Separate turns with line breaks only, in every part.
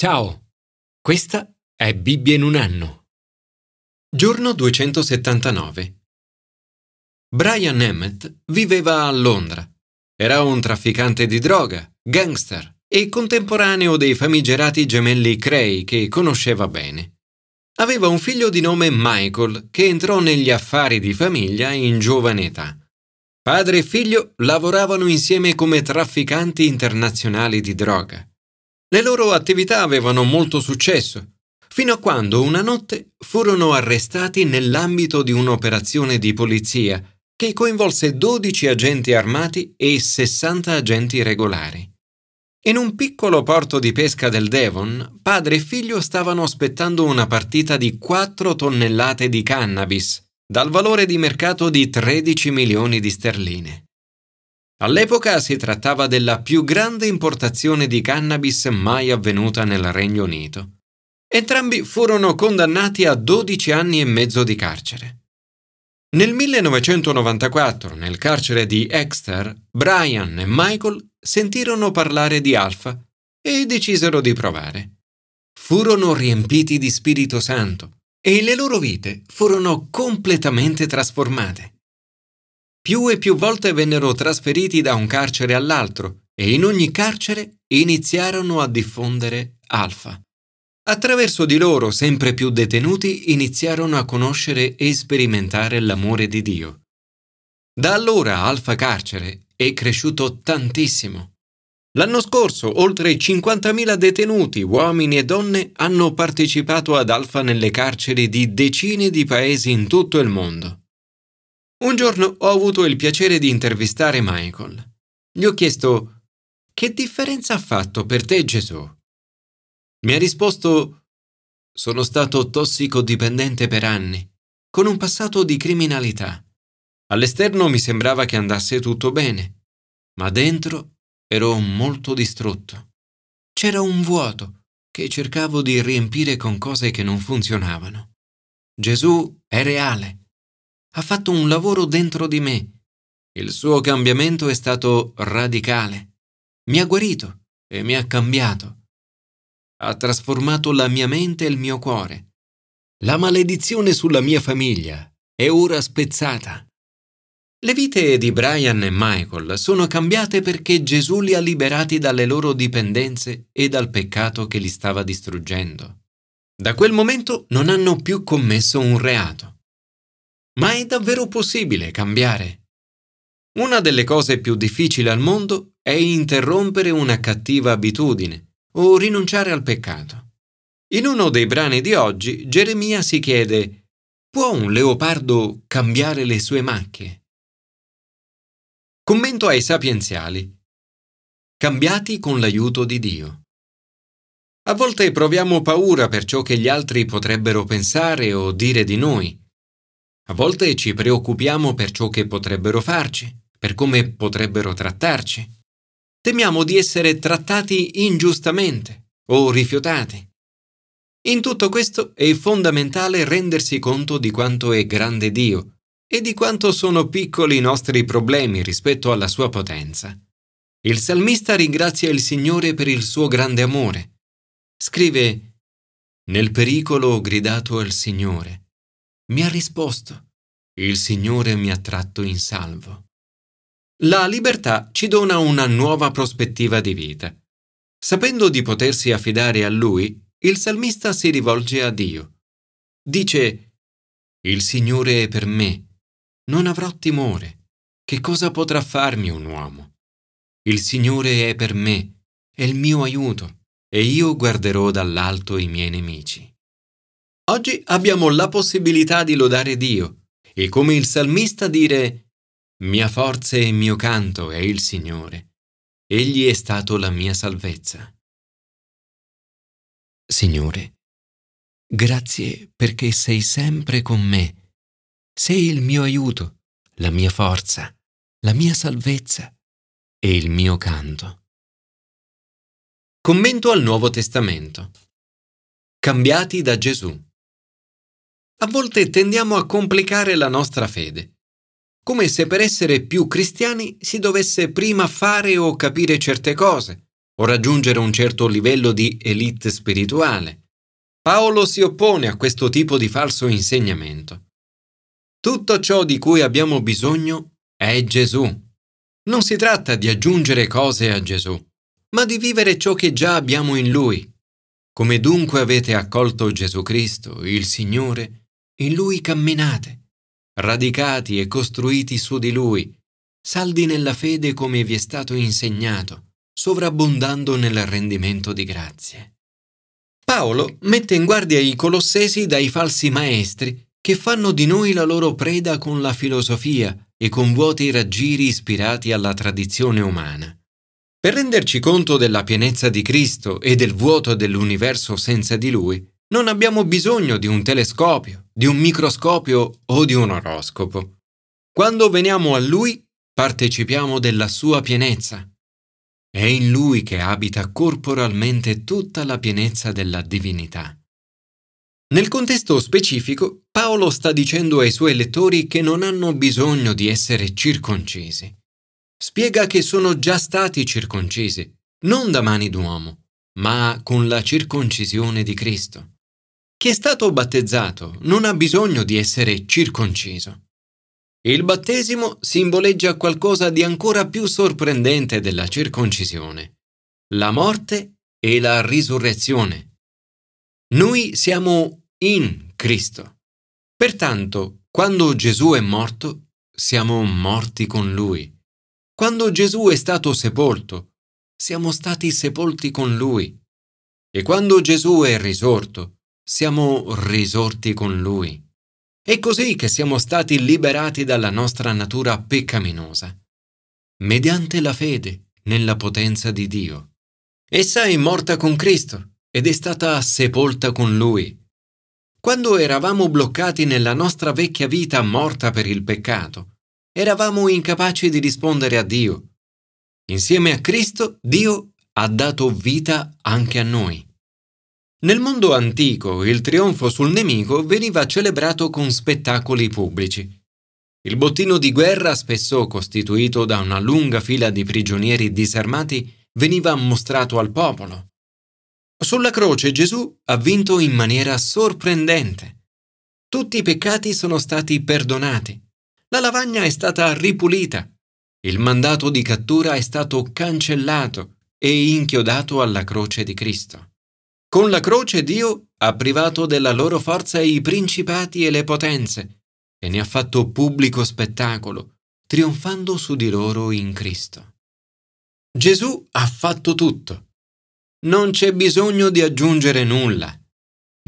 Ciao, questa è Bibbia in un anno. Giorno 279. Brian Emmett viveva a Londra. Era un trafficante di droga, gangster e contemporaneo dei famigerati gemelli Cray che conosceva bene. Aveva un figlio di nome Michael che entrò negli affari di famiglia in giovane età. Padre e figlio lavoravano insieme come trafficanti internazionali di droga. Le loro attività avevano molto successo, fino a quando una notte furono arrestati nell'ambito di un'operazione di polizia che coinvolse 12 agenti armati e 60 agenti regolari. In un piccolo porto di pesca del Devon, padre e figlio stavano aspettando una partita di 4 tonnellate di cannabis, dal valore di mercato di 13 milioni di sterline. All'epoca si trattava della più grande importazione di cannabis mai avvenuta nel Regno Unito. Entrambi furono condannati a 12 anni e mezzo di carcere. Nel 1994, nel carcere di Exeter, Brian e Michael sentirono parlare di Alfa e decisero di provare. Furono riempiti di Spirito Santo e le loro vite furono completamente trasformate. Più e più volte vennero trasferiti da un carcere all'altro e in ogni carcere iniziarono a diffondere alfa. Attraverso di loro sempre più detenuti iniziarono a conoscere e sperimentare l'amore di Dio. Da allora Alfa Carcere è cresciuto tantissimo. L'anno scorso oltre 50.000 detenuti, uomini e donne, hanno partecipato ad Alfa nelle carceri di decine di paesi in tutto il mondo. Un giorno ho avuto il piacere di intervistare Michael. Gli ho chiesto che differenza ha fatto per te Gesù? Mi ha risposto sono stato tossicodipendente per anni, con un passato di criminalità. All'esterno mi sembrava che andasse tutto bene, ma dentro ero molto distrutto. C'era un vuoto che cercavo di riempire con cose che non funzionavano. Gesù è reale ha fatto un lavoro dentro di me. Il suo cambiamento è stato radicale. Mi ha guarito e mi ha cambiato. Ha trasformato la mia mente e il mio cuore. La maledizione sulla mia famiglia è ora spezzata. Le vite di Brian e Michael sono cambiate perché Gesù li ha liberati dalle loro dipendenze e dal peccato che li stava distruggendo. Da quel momento non hanno più commesso un reato. Ma è davvero possibile cambiare? Una delle cose più difficili al mondo è interrompere una cattiva abitudine o rinunciare al peccato. In uno dei brani di oggi Geremia si chiede Può un leopardo cambiare le sue macchie? Commento ai sapienziali. Cambiati con l'aiuto di Dio. A volte proviamo paura per ciò che gli altri potrebbero pensare o dire di noi a volte ci preoccupiamo per ciò che potrebbero farci, per come potrebbero trattarci. Temiamo di essere trattati ingiustamente o rifiutati. In tutto questo è fondamentale rendersi conto di quanto è grande Dio e di quanto sono piccoli i nostri problemi rispetto alla sua potenza. Il salmista ringrazia il Signore per il suo grande amore. Scrive Nel pericolo ho gridato al Signore mi ha risposto, il Signore mi ha tratto in salvo. La libertà ci dona una nuova prospettiva di vita. Sapendo di potersi affidare a Lui, il salmista si rivolge a Dio. Dice, Il Signore è per me, non avrò timore. Che cosa potrà farmi un uomo? Il Signore è per me, è il mio aiuto, e io guarderò dall'alto i miei nemici. Oggi abbiamo la possibilità di lodare Dio e come il salmista dire Mia forza e mio canto è il Signore. Egli è stato la mia salvezza. Signore, grazie perché sei sempre con me. Sei il mio aiuto, la mia forza, la mia salvezza e il mio canto. Commento al Nuovo Testamento. Cambiati da Gesù. A volte tendiamo a complicare la nostra fede, come se per essere più cristiani si dovesse prima fare o capire certe cose, o raggiungere un certo livello di elite spirituale. Paolo si oppone a questo tipo di falso insegnamento. Tutto ciò di cui abbiamo bisogno è Gesù. Non si tratta di aggiungere cose a Gesù, ma di vivere ciò che già abbiamo in Lui. Come dunque avete accolto Gesù Cristo, il Signore, in Lui camminate, radicati e costruiti su di Lui, saldi nella fede come vi è stato insegnato, sovrabbondando nel rendimento di grazie. Paolo mette in guardia i colossesi dai falsi maestri che fanno di noi la loro preda con la filosofia e con vuoti raggiri ispirati alla tradizione umana. Per renderci conto della pienezza di Cristo e del vuoto dell'universo senza di Lui, non abbiamo bisogno di un telescopio, di un microscopio o di un oroscopo. Quando veniamo a Lui, partecipiamo della sua pienezza. È in Lui che abita corporalmente tutta la pienezza della divinità. Nel contesto specifico, Paolo sta dicendo ai suoi lettori che non hanno bisogno di essere circoncisi. Spiega che sono già stati circoncisi, non da mani d'uomo, ma con la circoncisione di Cristo. Chi è stato battezzato non ha bisogno di essere circonciso. Il battesimo simboleggia qualcosa di ancora più sorprendente della circoncisione, la morte e la risurrezione. Noi siamo in Cristo. Pertanto, quando Gesù è morto, siamo morti con Lui. Quando Gesù è stato sepolto, siamo stati sepolti con Lui. E quando Gesù è risorto, siamo risorti con Lui. È così che siamo stati liberati dalla nostra natura peccaminosa, mediante la fede nella potenza di Dio. Essa è morta con Cristo ed è stata sepolta con lui. Quando eravamo bloccati nella nostra vecchia vita morta per il peccato, eravamo incapaci di rispondere a Dio. Insieme a Cristo, Dio ha dato vita anche a noi. Nel mondo antico il trionfo sul nemico veniva celebrato con spettacoli pubblici. Il bottino di guerra, spesso costituito da una lunga fila di prigionieri disarmati, veniva mostrato al popolo. Sulla croce Gesù ha vinto in maniera sorprendente. Tutti i peccati sono stati perdonati. La lavagna è stata ripulita. Il mandato di cattura è stato cancellato e inchiodato alla croce di Cristo. Con la croce Dio ha privato della loro forza i principati e le potenze e ne ha fatto pubblico spettacolo, trionfando su di loro in Cristo. Gesù ha fatto tutto non c'è bisogno di aggiungere nulla.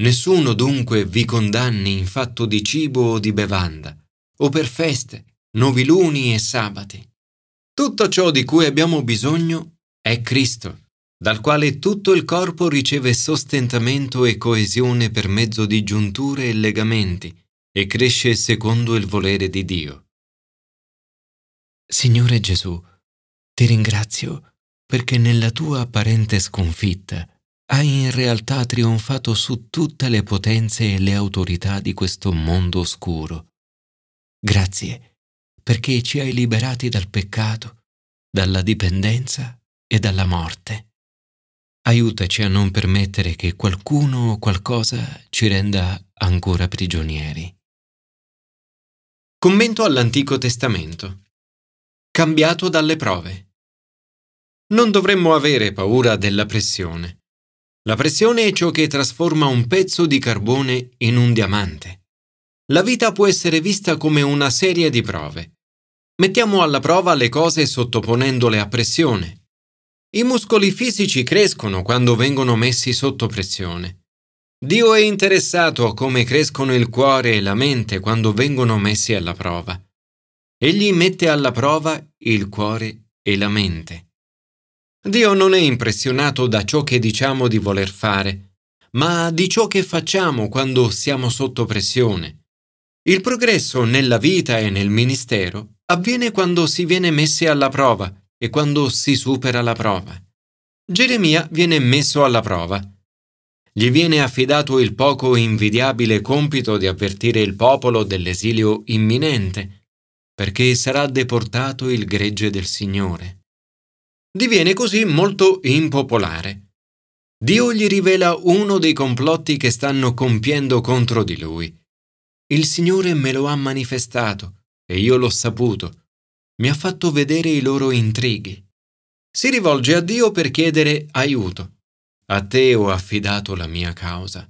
Nessuno dunque vi condanni in fatto di cibo o di bevanda, o per feste, noviluni e sabati. Tutto ciò di cui abbiamo bisogno è Cristo, dal quale tutto il corpo riceve sostentamento e coesione per mezzo di giunture e legamenti e cresce secondo il volere di Dio. Signore Gesù, ti ringrazio perché nella tua apparente sconfitta hai in realtà trionfato su tutte le potenze e le autorità di questo mondo oscuro. Grazie, perché ci hai liberati dal peccato, dalla dipendenza e dalla morte. Aiutaci a non permettere che qualcuno o qualcosa ci renda ancora prigionieri. Commento all'Antico Testamento. Cambiato dalle prove. Non dovremmo avere paura della pressione. La pressione è ciò che trasforma un pezzo di carbone in un diamante. La vita può essere vista come una serie di prove. Mettiamo alla prova le cose sottoponendole a pressione. I muscoli fisici crescono quando vengono messi sotto pressione. Dio è interessato a come crescono il cuore e la mente quando vengono messi alla prova. Egli mette alla prova il cuore e la mente. Dio non è impressionato da ciò che diciamo di voler fare, ma di ciò che facciamo quando siamo sotto pressione. Il progresso nella vita e nel ministero avviene quando si viene messi alla prova e quando si supera la prova. Geremia viene messo alla prova. Gli viene affidato il poco invidiabile compito di avvertire il popolo dell'esilio imminente, perché sarà deportato il gregge del Signore. diviene così molto impopolare. Dio gli rivela uno dei complotti che stanno compiendo contro di lui. Il Signore me lo ha manifestato e io l'ho saputo. Mi ha fatto vedere i loro intrighi. Si rivolge a Dio per chiedere aiuto. A te ho affidato la mia causa.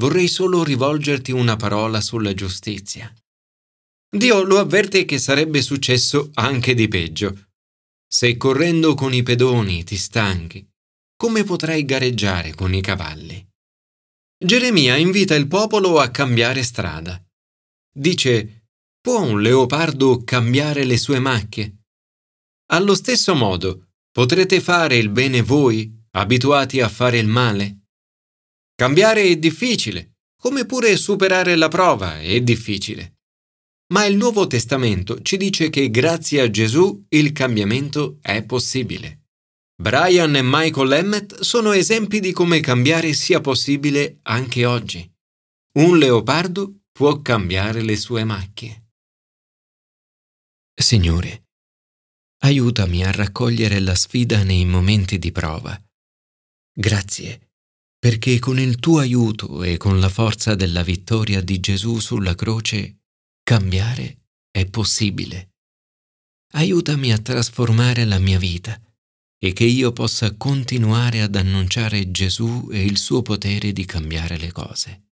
Vorrei solo rivolgerti una parola sulla giustizia. Dio lo avverte che sarebbe successo anche di peggio. Se correndo con i pedoni ti stanchi, come potrai gareggiare con i cavalli? Geremia invita il popolo a cambiare strada. Dice, può un leopardo cambiare le sue macchie? Allo stesso modo, potrete fare il bene voi, abituati a fare il male? Cambiare è difficile, come pure superare la prova è difficile. Ma il Nuovo Testamento ci dice che grazie a Gesù il cambiamento è possibile. Brian e Michael Emmett sono esempi di come cambiare sia possibile anche oggi. Un leopardo può cambiare le sue macchie. Signore, aiutami a raccogliere la sfida nei momenti di prova. Grazie, perché con il tuo aiuto e con la forza della vittoria di Gesù sulla croce Cambiare è possibile. Aiutami a trasformare la mia vita e che io possa continuare ad annunciare Gesù e il suo potere di cambiare le cose.